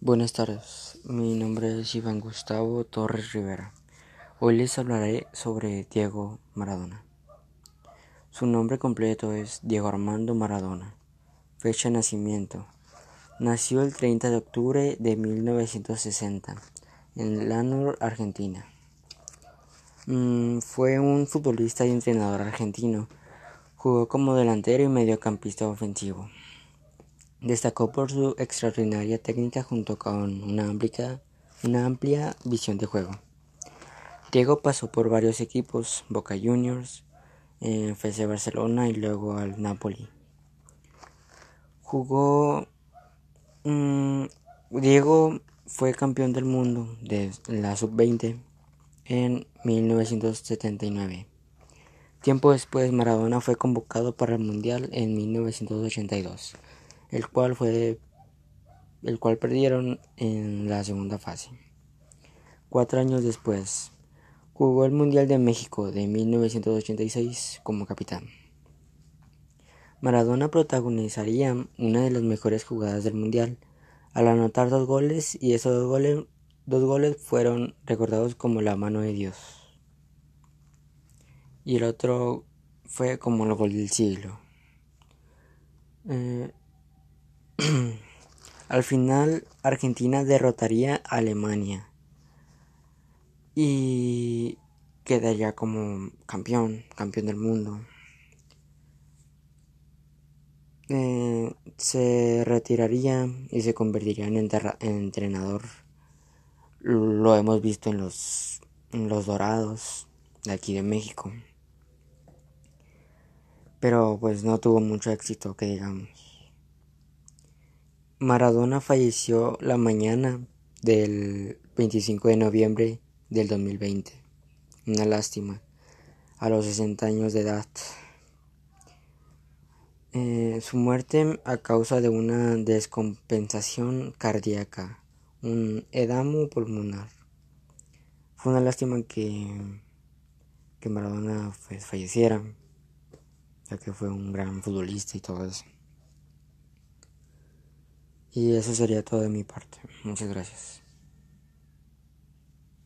Buenas tardes, mi nombre es Iván Gustavo Torres Rivera. Hoy les hablaré sobre Diego Maradona. Su nombre completo es Diego Armando Maradona. Fecha de nacimiento. Nació el 30 de octubre de 1960 en Lanús, Argentina. Mm, fue un futbolista y entrenador argentino. Jugó como delantero y mediocampista ofensivo. Destacó por su extraordinaria técnica junto con una amplia, una amplia visión de juego. Diego pasó por varios equipos, Boca Juniors, eh, FC Barcelona y luego al Napoli. Jugó. Mm, Diego fue campeón del mundo de la sub-20 en 1979. Tiempo después, Maradona fue convocado para el Mundial en 1982 el cual fue el cual perdieron en la segunda fase. Cuatro años después, jugó el Mundial de México de 1986 como capitán. Maradona protagonizaría una de las mejores jugadas del Mundial al anotar dos goles y esos dos goles, dos goles fueron recordados como la mano de Dios. Y el otro fue como el gol del siglo. Eh, Al final, Argentina derrotaría a Alemania y quedaría como campeón, campeón del mundo. Eh, se retiraría y se convertiría en, entrenador. Lo hemos visto en los, en los Dorados de aquí de México. Pero pues no tuvo mucho éxito, que digamos. Maradona falleció la mañana del 25 de noviembre del 2020. Una lástima, a los 60 años de edad. Eh, su muerte a causa de una descompensación cardíaca, un edamo pulmonar. Fue una lástima que, que Maradona pues, falleciera, ya que fue un gran futbolista y todo eso. Y eso sería todo de mi parte. Muchas gracias.